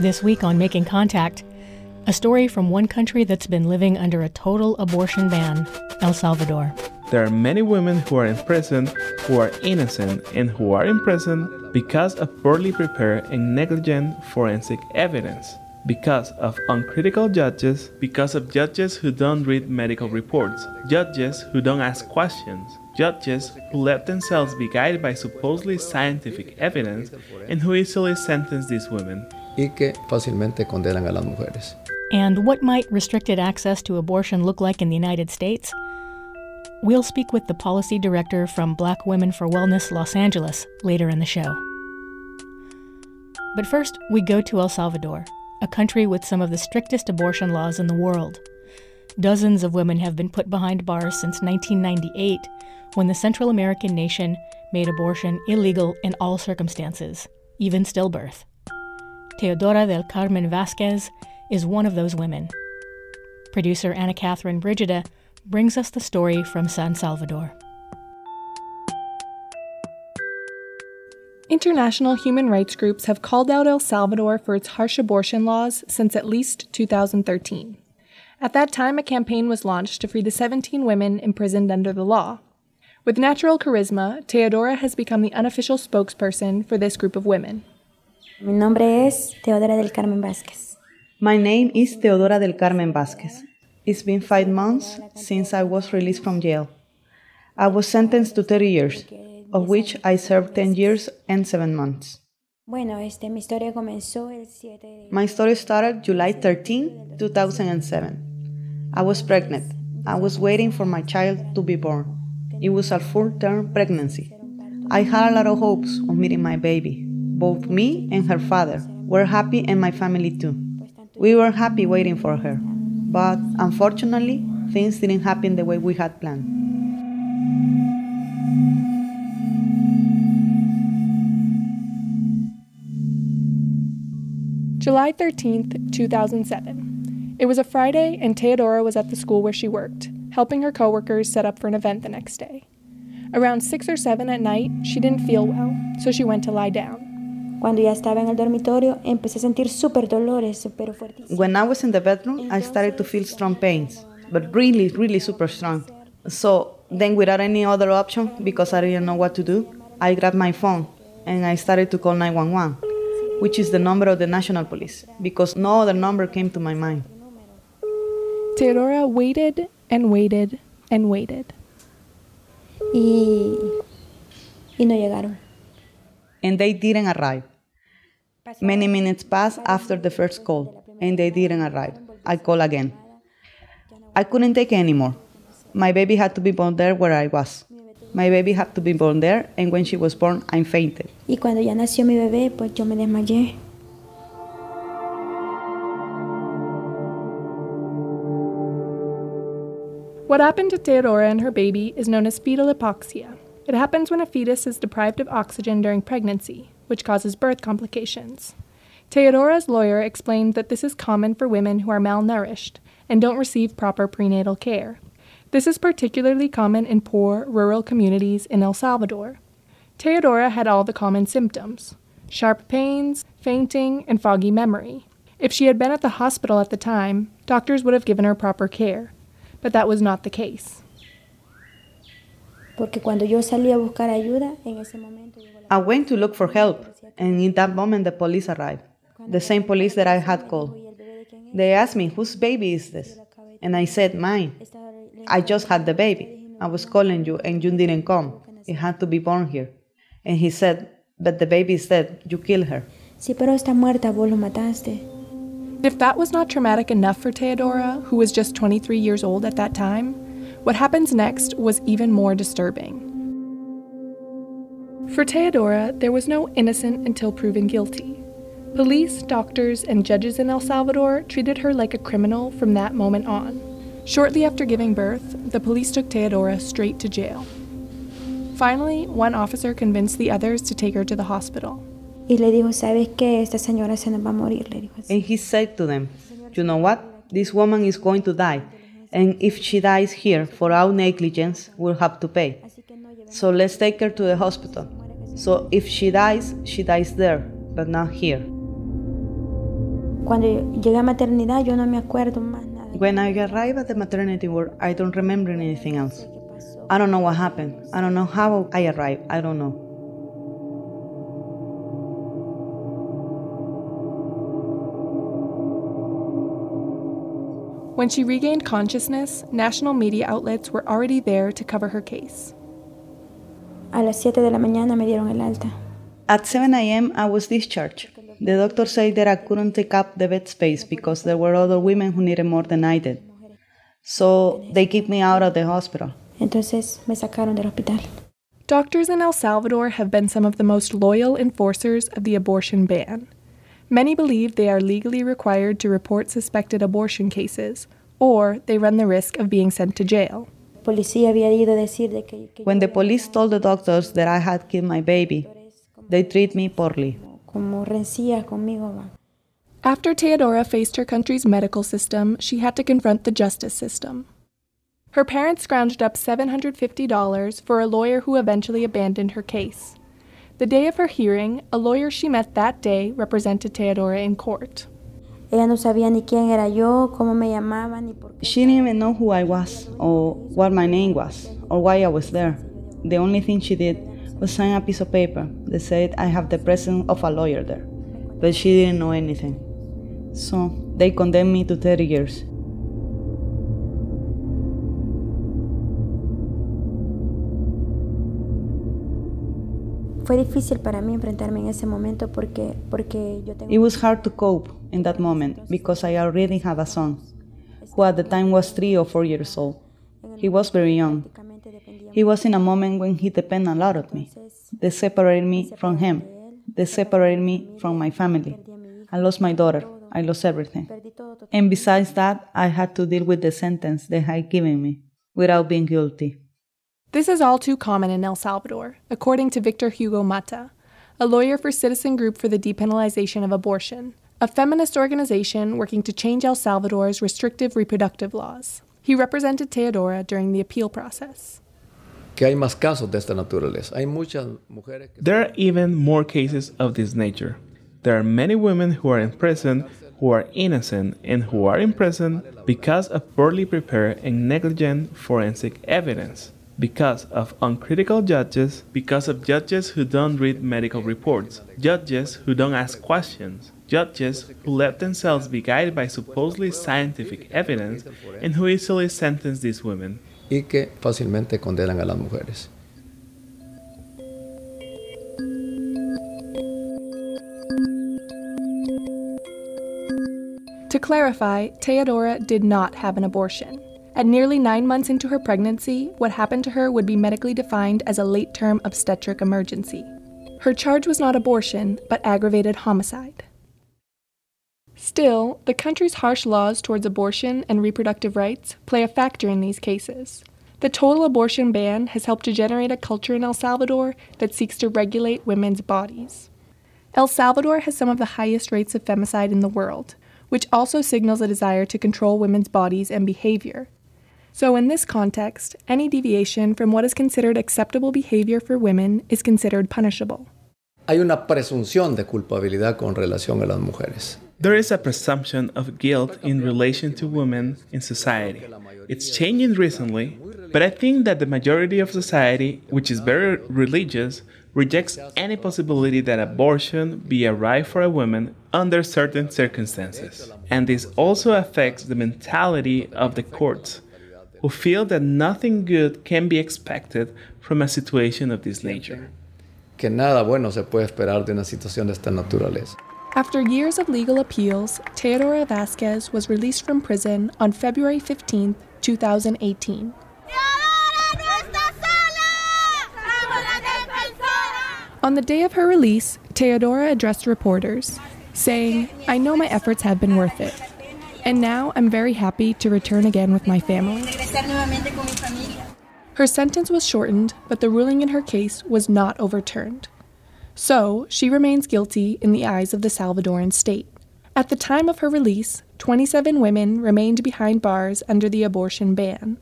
This week on Making Contact, a story from one country that's been living under a total abortion ban El Salvador. There are many women who are in prison who are innocent and who are in prison because of poorly prepared and negligent forensic evidence, because of uncritical judges, because of judges who don't read medical reports, judges who don't ask questions, judges who let themselves be guided by supposedly scientific evidence and who easily sentence these women. Y que fácilmente condenan a las mujeres. And what might restricted access to abortion look like in the United States? We'll speak with the policy director from Black Women for Wellness Los Angeles later in the show. But first, we go to El Salvador, a country with some of the strictest abortion laws in the world. Dozens of women have been put behind bars since 1998, when the Central American nation made abortion illegal in all circumstances, even stillbirth. Teodora del Carmen Vasquez is one of those women. Producer Anna Catherine Brigida brings us the story from San Salvador. International human rights groups have called out El Salvador for its harsh abortion laws since at least 2013. At that time, a campaign was launched to free the 17 women imprisoned under the law. With natural charisma, Teodora has become the unofficial spokesperson for this group of women. Mi nombre es Teodora del Carmen Vázquez. My name is Teodora del Carmen Vázquez. It's been five months since I was released from jail. I was sentenced to 30 years, of which I served 10 years and 7 months. Bueno, este, mi historia comenzó el 7 de... My story started July 13, 2007. I was pregnant. I was waiting for my child to be born. It was a full term pregnancy. I had a lot of hopes of meeting my baby. Both me and her father were happy, and my family too. We were happy waiting for her. But unfortunately, things didn't happen the way we had planned. July 13th, 2007. It was a Friday, and Teodora was at the school where she worked, helping her coworkers set up for an event the next day. Around 6 or 7 at night, she didn't feel well, so she went to lie down. Cuando ya estaba en el dormitorio, empecé a sentir súper dolores, pero fuertísimos. When I was in the bedroom, I started to feel strong pains, but really, really super strong. So then, without any other option, because I didn't know what to do, I grabbed my phone and I started to call 911, which is the number of the National Police, because no other number came to my mind. Teodora waited and waited and waited. Y, y no llegaron. And they didn't arrive. Many minutes passed after the first call, and they didn't arrive. I called again. I couldn't take it anymore. My baby had to be born there where I was. My baby had to be born there, and when she was born, I fainted. Y cuando ya nació mi bebé, pues yo me desmayé. What happened to Teodora and her baby is known as fetal hypoxia. It happens when a fetus is deprived of oxygen during pregnancy, which causes birth complications. Teodora's lawyer explained that this is common for women who are malnourished and don't receive proper prenatal care. This is particularly common in poor, rural communities in El Salvador. Teodora had all the common symptoms sharp pains, fainting, and foggy memory. If she had been at the hospital at the time, doctors would have given her proper care, but that was not the case. Porque cuando yo salí a buscar ayuda, en ese momento la I went to look for help, and in that moment, the police arrived. The same police that I had called. They asked me, Whose baby is this? And I said, Mine. I just had the baby. I was calling you, and you didn't come. It had to be born here. And he said, But the baby is dead. You killed her. Sí, pero está muerta, vos lo mataste. If that was not traumatic enough for Teodora, who was just 23 years old at that time, what happens next was even more disturbing. For Teodora, there was no innocent until proven guilty. Police, doctors, and judges in El Salvador treated her like a criminal from that moment on. Shortly after giving birth, the police took Teodora straight to jail. Finally, one officer convinced the others to take her to the hospital. Y le dijo, ¿sabes qué? Esta señora se nos va a morir, le dijo así. And he said to them, You know what? This woman is going to die. And if she dies here for our negligence, we'll have to pay. So let's take her to the hospital. So if she dies, she dies there, but not here. Cuando llegué a maternidad yo no me acuerdo más nada. When I arrived at the maternity ward, I don't remember anything else. I don't know what happened. I don't know how I arrived. I don't know. When she regained consciousness, national media outlets were already there to cover her case. A las 7 de la mañana me dieron el alta. At 7 a.m., I was discharged. The doctor said that I couldn't take up the bed space because there were other women who needed more than I did. So they kicked me out of the hospital. Entonces me sacaron del hospital. Doctors in El Salvador have been some of the most loyal enforcers of the abortion ban. Many believe they are legally required to report suspected abortion cases, or they run the risk of being sent to jail. Policía había ido a decir de que, que When the police told the doctors that I had killed my baby, they treat me poorly. como rencía conmigo. va. After Teodora faced her country's medical system, she had to confront the justice system. Her parents scrounged up $750 for a lawyer who eventually abandoned her case. The day of her hearing, a lawyer she met that day represented Teodora in court. Ella no sabía ni quién era yo, cómo me llamaban, ni por qué. She didn't even know who I was, or what my name was, or why I was there. The only thing she did was sign a piece of paper that said I have the presence of a lawyer there, but she didn't know anything. So they condemned me to 30 years. Fue difícil para mí enfrentarme en ese momento porque, porque yo tengo... It was hard to cope in that moment because I already had a son, who at the time was three or four years old. He was very young. He was in a moment when he depended a lot on me. They separated me from him. They separated me from my family. I lost my daughter. I lost everything. Perdí todo total- And besides that, I had to deal with the sentence they had given me without being guilty. This is all too common in El Salvador, according to Victor Hugo Mata, a lawyer for Citizen Group for the Depenalization of Abortion, a feminist organization working to change El Salvador's restrictive reproductive laws. He represented Teodora during the appeal process. Que hay más casos de esta naturaleza. Hay muchas mujeres que There are even more cases of this nature. There are many women who are in prison who are innocent and who are in prison because of poorly prepared and negligent forensic evidence, because of uncritical judges, because of judges who don't read medical reports, judges who don't ask questions, judges who let themselves be guided by supposedly scientific evidence and who easily sentence these women. y que fácilmente condenan a las mujeres. To clarify, Teodora did not have an abortion. At nearly nine months into her pregnancy, what happened to her would be medically defined as a late term obstetric emergency. Her charge was not abortion, but aggravated homicide. Still, the country's harsh laws towards abortion and reproductive rights play a factor in these cases. The total abortion ban has helped to generate a culture in El Salvador that seeks to regulate women's bodies. El Salvador has some of the highest rates of femicide in the world, which also signals a desire to control women's bodies and behavior. So, in this context, any deviation from what is considered acceptable behavior for women is considered punishable. Hay una presunción de culpabilidad con relación a las mujeres. There is a presumption of guilt in relation to women in society. It's changing recently, but I think that the majority of society, which is very religious, rejects any possibility that abortion be a right for a woman under certain circumstances. And this also affects the mentality of the courts, who feel that nothing good can be expected from a situation of this nature. Que nada bueno se puede esperar de una situación de esta naturaleza. After years of legal appeals, Teodora Vasquez was released from prison on February 15, 2018. On the day of her release, Teodora addressed reporters, saying, I know my efforts have been worth it. And now I'm very happy to return again with my family. Her sentence was shortened, but the ruling in her case was not overturned. So, she remains guilty in the eyes of the Salvadoran state. At the time of her release, 27 women remained behind bars under the abortion ban.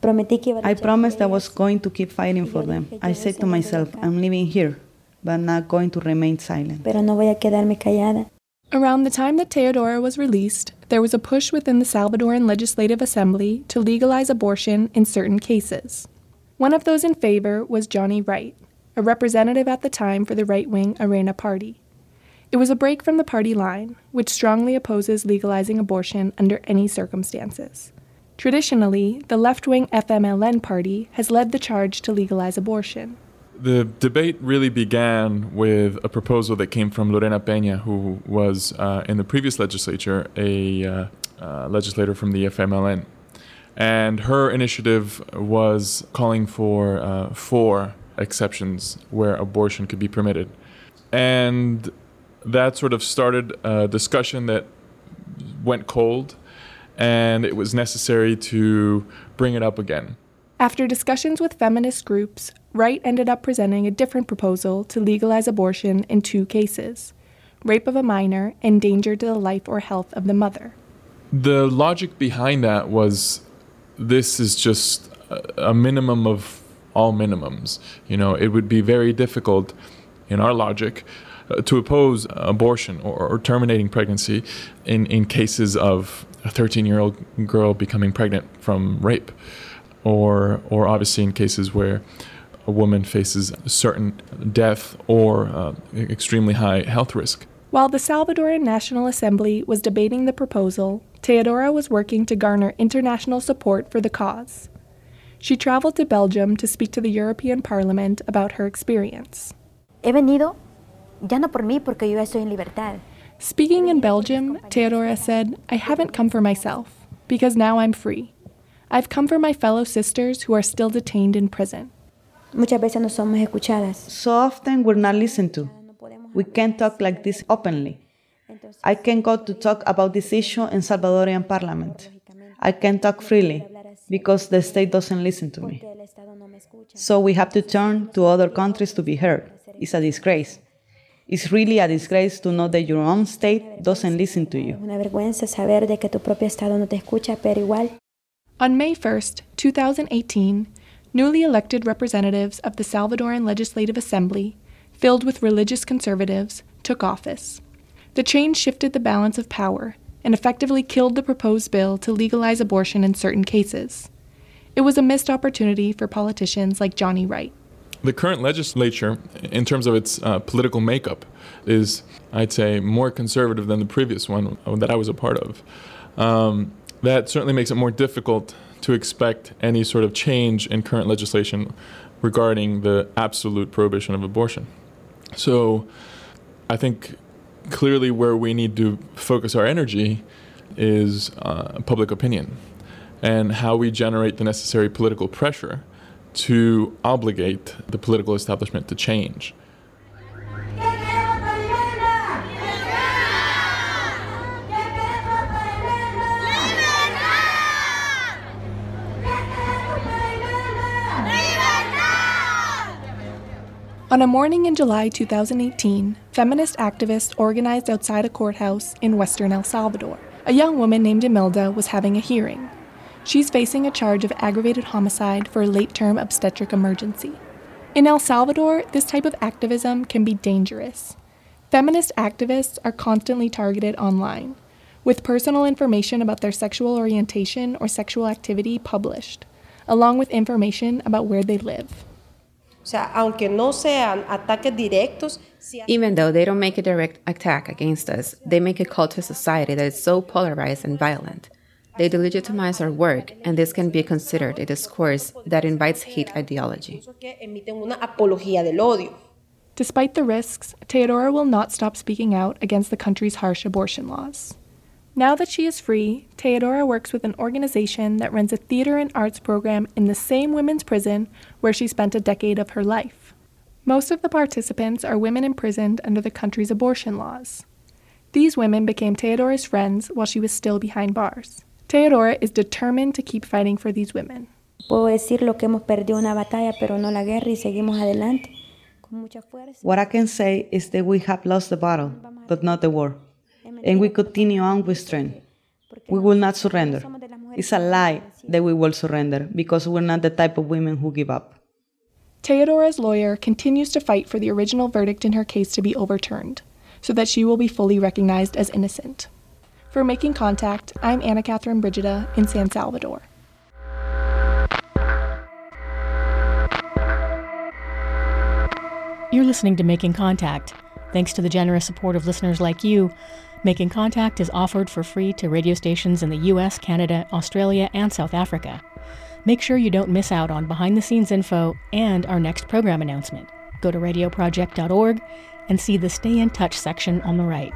Prometí que iba a I luchar promised I was going to keep fighting for them. I said to myself, I'm living here, but not going to remain silent. Pero no voy a quedarme callada. Around the time that Teodora was released, there was a push within the Salvadoran Legislative Assembly to legalize abortion in certain cases. One of those in favor was Johnny Wright, a representative at the time for the right wing Arena Party. It was a break from the party line, which strongly opposes legalizing abortion under any circumstances. Traditionally, the left wing FMLN party has led the charge to legalize abortion. The debate really began with a proposal that came from Lorena Peña, who was uh, in the previous legislature a uh, uh, legislator from the FMLN. And her initiative was calling for uh, four exceptions where abortion could be permitted. And that sort of started a discussion that went cold, and it was necessary to bring it up again. After discussions with feminist groups, Wright ended up presenting a different proposal to legalize abortion in two cases rape of a minor and danger to the life or health of the mother. The logic behind that was this is just a minimum of all minimums. You know, it would be very difficult in our logic uh, to oppose abortion or, or, terminating pregnancy in, in cases of a 13 year old girl becoming pregnant from rape, or, or obviously in cases where a woman faces certain death or uh, extremely high health risk. While the Salvadoran National Assembly was debating the proposal, Teodora was working to garner international support for the cause. She traveled to Belgium to speak to the European Parliament about her experience. He venido ya no por mí porque yo estoy en libertad. Speaking in Belgium, Teodora said, I haven't come for myself, because now I'm free. I've come for my fellow sisters who are still detained in prison. Muchas veces no somos escuchadas. So often we're not listened to. We can't talk like this openly. I can go to talk about this issue in Salvadorian parliament. I can talk freely because the state doesn't listen to me. So we have to turn to other countries to be heard. It's a disgrace. It's really a disgrace to know that your own state doesn't listen to you. Una vergüenza saber de que tu propio estado no te escucha, pero igual. On May 1st, 2018, newly elected representatives of the Salvadoran Legislative Assembly, filled with religious conservatives, took office. The change shifted the balance of power and effectively killed the proposed bill to legalize abortion in certain cases. It was a missed opportunity for politicians like Johnny Wright. The current legislature, in terms of its uh, political makeup, is, I'd say, more conservative than the previous one that I was a part of. Um, that certainly makes it more difficult to expect any sort of change in current legislation regarding the absolute prohibition of abortion. So I think clearly where we need to focus our energy is uh, public opinion and how we generate the necessary political pressure to obligate the political establishment to change. On a morning in July 2018, feminist activists organized outside a courthouse in western El Salvador. A young woman named Imelda was having a hearing. She's facing a charge of aggravated homicide for a late term obstetric emergency. In El Salvador, this type of activism can be dangerous. Feminist activists are constantly targeted online, with personal information about their sexual orientation or sexual activity published, along with information about where they live. Even though they don't make a direct attack against us, they make a call to society that is so polarized and violent. They delegitimize our work, and this can be considered a discourse that invites hate ideology. Despite the risks, Teodora will not stop speaking out against the country's harsh abortion laws. Now that she is free, Teodora works with an organization that runs a theater and arts program in the same women's prison where she spent a decade of her life. Most of the participants are women imprisoned under the country's abortion laws. These women became Teodora's friends while she was still behind bars. Teodora is determined to keep fighting for these women. Puedo decir lo que hemos perdido una batalla, pero no la guerra y seguimos adelante. What I can say is that we have lost the battle, but not the war and we continue on with strength. We will not surrender. It's a lie that we will surrender because we're not the type of women who give up. Teodora's lawyer continues to fight for the original verdict in her case to be overturned, so that she will be fully recognized as innocent. For Making Contact, I'm Anna Catherine Brigida in San Salvador. You're listening to Making Contact. Thanks to the generous support of listeners like you, Making Contact is offered for free to radio stations in the US, Canada, Australia, and South Africa. Make sure you don't miss out on behind the scenes info and our next program announcement. Go to radioproject.org and see the Stay in Touch section on the right.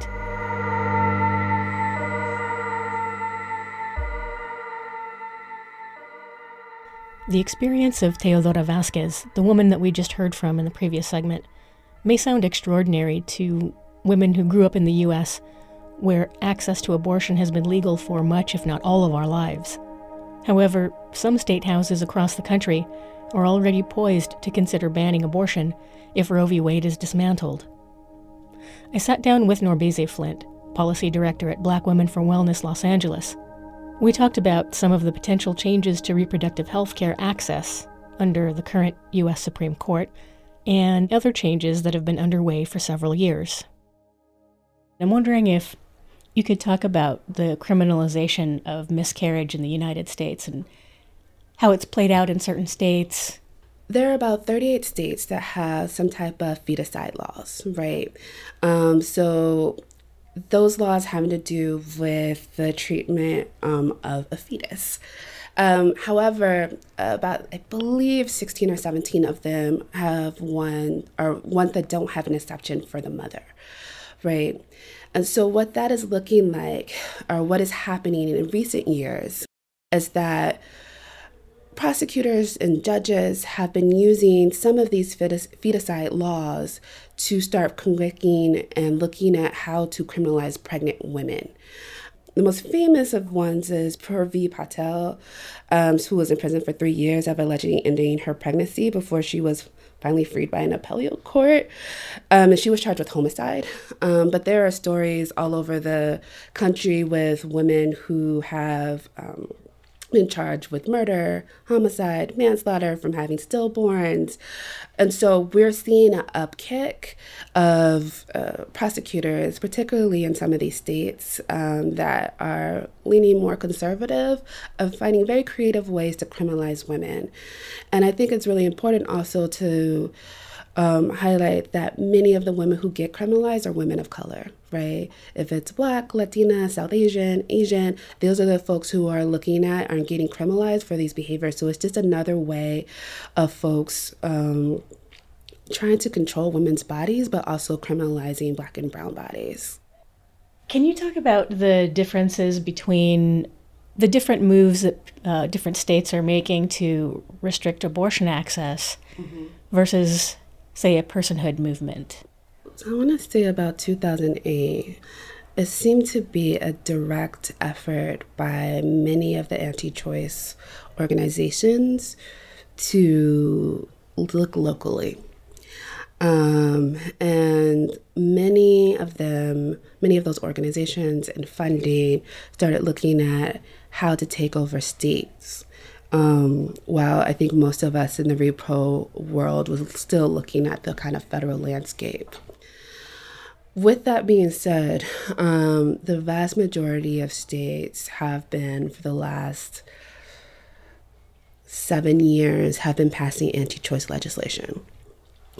The experience of Teodora Vasquez, the woman that we just heard from in the previous segment, may sound extraordinary to women who grew up in the U.S., where access to abortion has been legal for much, if not all, of our lives. However, some state houses across the country are already poised to consider banning abortion if Roe v. Wade is dismantled. I sat down with Nourbese Flint, Policy Director at Black Women for Wellness Los Angeles. We talked about some of the potential changes to reproductive health care access under the current U.S. Supreme Court and other changes that have been underway for several years. I'm wondering if you could talk about the criminalization of miscarriage in the United States and how it's played out in certain states. There are about 38 states that have some type of feticide laws, right? Um, so those laws having to do with the treatment um, of a fetus. Um, however, about I believe 16 or 17 of them have one or ones that don't have an exception for the mother, right? And so, what that is looking like, or what is happening in recent years, is that prosecutors and judges have been using some of these feticide laws to start convicting and looking at how to criminalize pregnant women. The most famous of ones is Purvi Patel, um, who was in prison for three years of allegedly ending her pregnancy before she was finally freed by an appellate court. Um, and she was charged with homicide. Um, but there are stories all over the country with women who have um, been charged with murder, homicide, manslaughter from having stillborns. And so we're seeing an upkick of uh, prosecutors, particularly in some of these states um, that are leaning more conservative, of finding very creative ways to criminalize women. And I think it's really important also to um, highlight that many of the women who get criminalized are women of color, right? If it's Black, Latina, South Asian, Asian, those are the folks who are looking at are getting criminalized for these behaviors. So it's just another way of folks um, trying to control women's bodies, but also criminalizing Black and Brown bodies. Can you talk about the differences between the different moves that uh, different states are making to restrict abortion access mm-hmm. versus say, a personhood movement? I want to say about 2008. It seemed to be a direct effort by many of the anti choice organizations to look locally. Um, and many of them, many of those organizations and funding started looking at how to take over states um, while I think most of us in the repro world was still looking at the kind of federal landscape. With that being said, um, the vast majority of states have been, for the last seven years, have been passing anti choice legislation.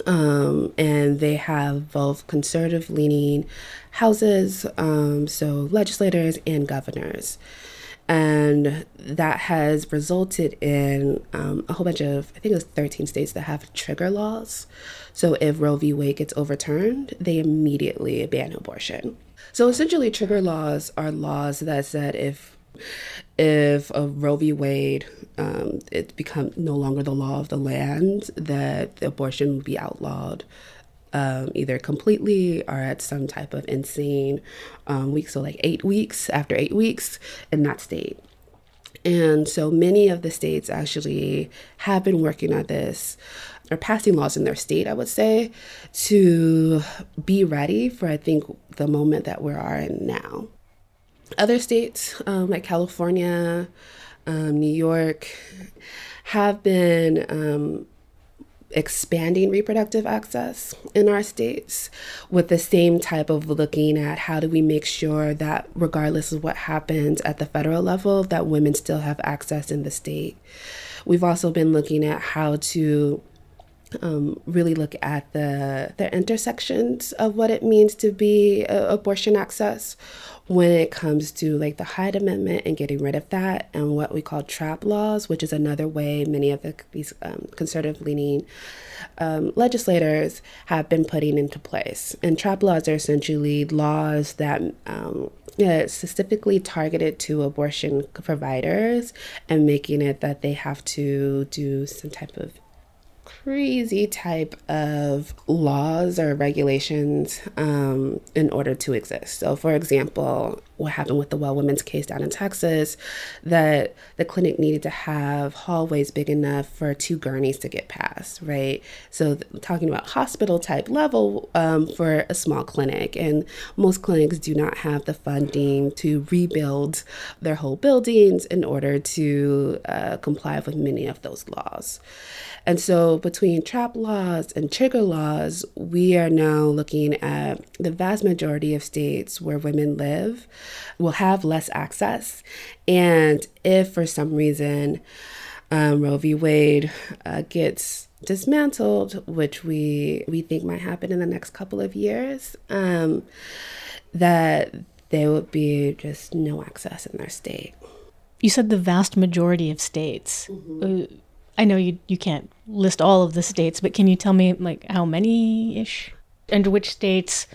Um, and they have both conservative leaning houses, um, so legislators and governors and that has resulted in um, a whole bunch of i think it was 13 states that have trigger laws. So if roe v. Wade gets overturned they immediately ban abortion. So essentially trigger laws are laws that said if if a roe v. Wade um, it becomes no longer the law of the land that abortion would be outlawed um, either completely or at some type of insane um, week. So, like eight weeks after eight weeks in that state. And so many of the states actually have been working on this or passing laws in their state, I would say, to be ready for, I think, the moment that we are in now. Other states um, like California, um, New York have been um, expanding reproductive access in our states with the same type of looking at how do we make sure that regardless of what happens at the federal level that women still have access in the state. We've also been looking at how to um, really look at the the intersections of what it means to be uh, abortion access when it comes to like the Hyde Amendment and getting rid of that, and what we call trap laws, which is another way many of the, these um, conservative leaning um, legislators have been putting into place. And trap laws are essentially laws that um, yeah, specifically targeted to abortion providers and making it that they have to do some type of crazy type of laws or regulations um, in order to exist. So, for example, what happened with the Well Women's case down in Texas, that the clinic needed to have hallways big enough for two gurneys to get past, right? So, talking about hospital type level um, for a small clinic, and most clinics do not have the funding to rebuild their whole buildings in order to uh, comply with many of those laws. And so, between trap laws and trigger laws, we are now looking at the vast majority of states where women live will have less access. And if for some reason um, Roe v. Wade uh, gets dismantled, which we we think might happen in the next couple of years, um, that there would be just no access in their state. You said the vast majority of states. Mm-hmm. Uh, I know you you can't list all of the states, but can you tell me like how many ish, and which states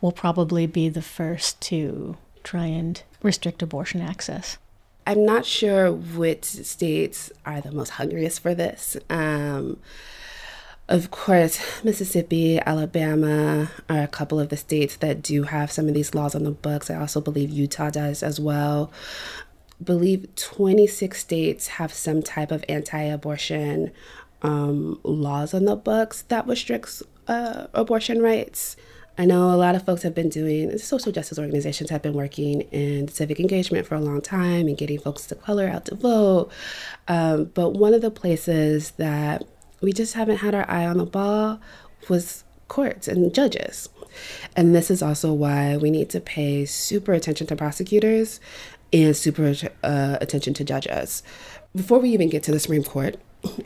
will probably be the first to try and restrict abortion access? I'm not sure which states are the most hungriest for this. Um, of course, Mississippi, Alabama are a couple of the states that do have some of these laws on the books. I also believe Utah does as well believe 26 states have some type of anti-abortion um, laws on the books that restricts uh, abortion rights. I know a lot of folks have been doing, social justice organizations have been working in civic engagement for a long time and getting folks of color out to vote. Um, but one of the places that we just haven't had our eye on the ball was courts and judges. And this is also why we need to pay super attention to prosecutors and super uh, attention to judges. Before we even get to the Supreme Court,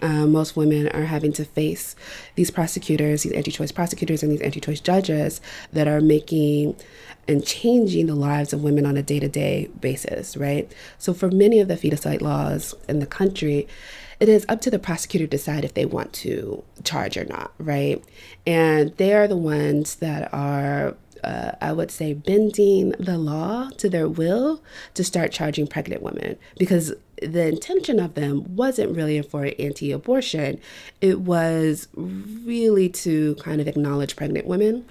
uh, most women are having to face these prosecutors, these anti choice prosecutors, and these anti choice judges that are making and changing the lives of women on a day to day basis, right? So, for many of the feticide laws in the country, it is up to the prosecutor to decide if they want to charge or not, right? And they are the ones that are uh, I would say, bending the law to their will to start charging pregnant women because the intention of them wasn't really for anti abortion, it was really to kind of acknowledge pregnant women.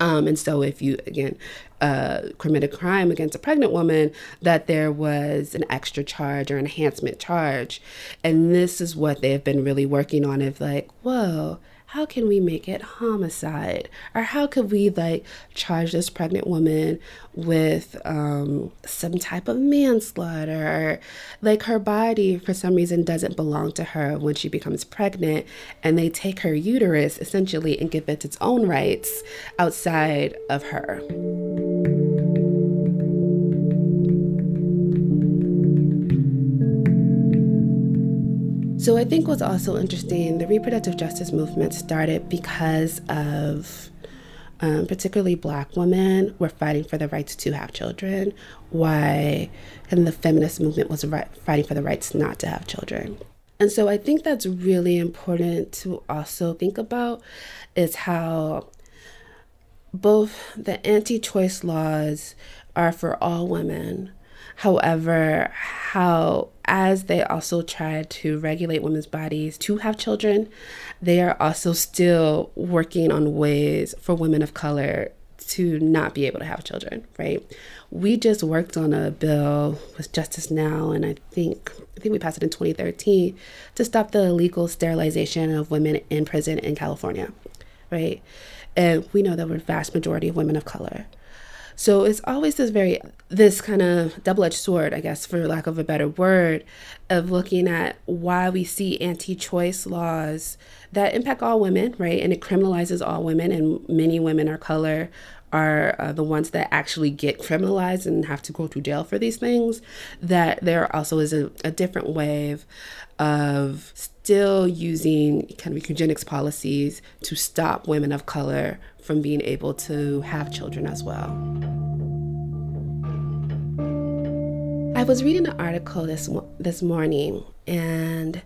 Um, and so, if you again uh, commit a crime against a pregnant woman, that there was an extra charge or enhancement charge, and this is what they have been really working on. Of like, whoa, how can we make it homicide? Or how could we like charge this pregnant woman with um, some type of manslaughter? Like her body, for some reason, doesn't belong to her when she becomes pregnant, and they take her uterus essentially and give it its own rights outside of her. So I think what's also interesting, the reproductive justice movement started because of um, particularly black women were fighting for the rights to have children, why and the feminist movement was right, fighting for the rights not to have children. And so I think that's really important to also think about is how both the anti choice laws are for all women. However, how as they also try to regulate women's bodies to have children, they are also still working on ways for women of color to not be able to have children, right? We just worked on a bill with Justice Now, and I think I think we passed it in 2013 to stop the illegal sterilization of women in prison in California, right? And we know that we're vast majority of women of color. So it's always this very, this kind of double edged sword, I guess, for lack of a better word, of looking at why we see anti choice laws that impact all women, right? And it criminalizes all women, and many women are color are uh, the ones that actually get criminalized and have to go to jail for these things. That there also is a, a different wave of still using kind of eugenics policies to stop women of color from being able to have children as well. I was reading an article this this morning and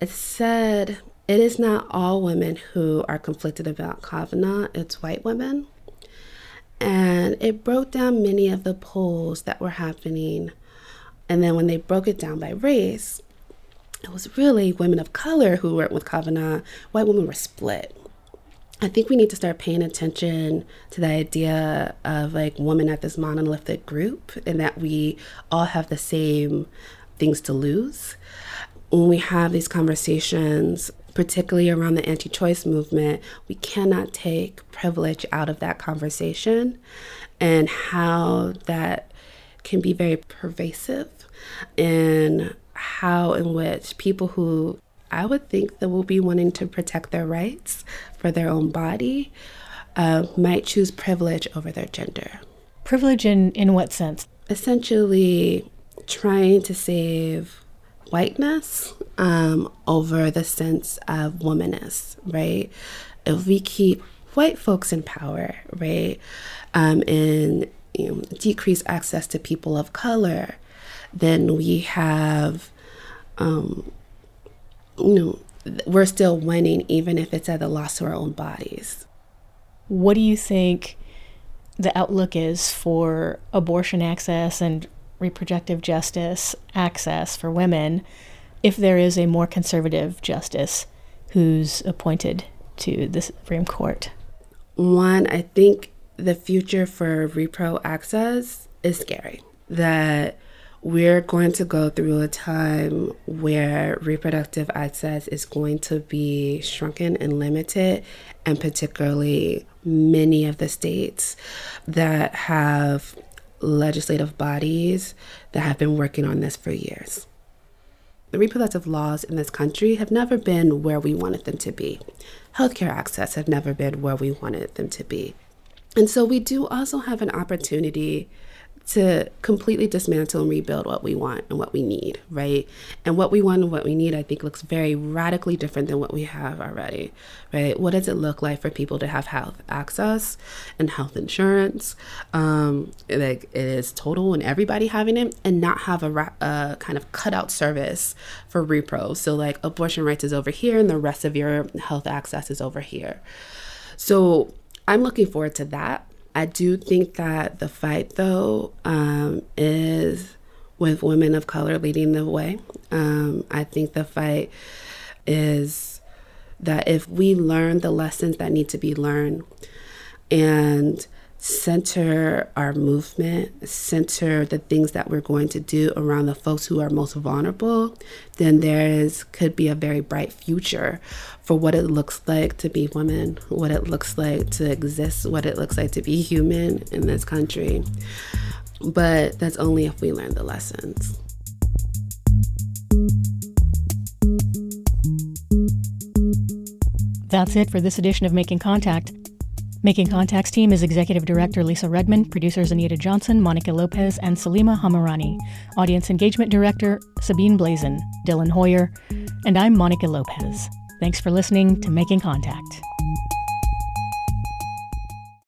it said it is not all women who are conflicted about Kavanaugh, it's white women. And it broke down many of the polls that were happening. And then when they broke it down by race, it was really women of color who went with Kavanaugh. White women were split. I think we need to start paying attention to the idea of like women at this monolithic group and that we all have the same things to lose. When we have these conversations, particularly around the anti choice movement, we cannot take privilege out of that conversation and how that can be very pervasive in how in which people who I would think that will be wanting to protect their rights for their own body uh, might choose privilege over their gender. Privilege in, in what sense? Essentially, trying to save whiteness um, over the sense of womanness, right? If we keep white folks in power, right, um, and you know, decrease access to people of color, then we have um, you know, we're still winning even if it's at the loss of our own bodies. What do you think the outlook is for abortion access and reproductive justice access for women if there is a more conservative justice who's appointed to the Supreme Court? One, I think the future for repro access is scary. That we're going to go through a time where reproductive access is going to be shrunken and limited, and particularly many of the states that have legislative bodies that have been working on this for years. The reproductive laws in this country have never been where we wanted them to be. Healthcare access have never been where we wanted them to be. And so we do also have an opportunity to completely dismantle and rebuild what we want and what we need, right? And what we want and what we need, I think, looks very radically different than what we have already, right? What does it look like for people to have health access and health insurance? Um, like it is total and everybody having it, and not have a ra- uh, kind of cutout service for repro. So, like, abortion rights is over here, and the rest of your health access is over here. So, I'm looking forward to that I do think that the fight, though, um, is with women of color leading the way. Um, I think the fight is that if we learn the lessons that need to be learned and center our movement, center the things that we're going to do around the folks who are most vulnerable, then there is could be a very bright future for what it looks like to be women, what it looks like to exist, what it looks like to be human in this country. But that's only if we learn the lessons. That's it for this edition of Making Contact. Making Contact's team is Executive Director Lisa Rudman, producers Anita Johnson, Monica Lopez, and Salima Hamirani, Audience Engagement Director Sabine Blaizin, Dylan Hoyer, and I'm Monica Lopez. Thanks for listening to Making Contact.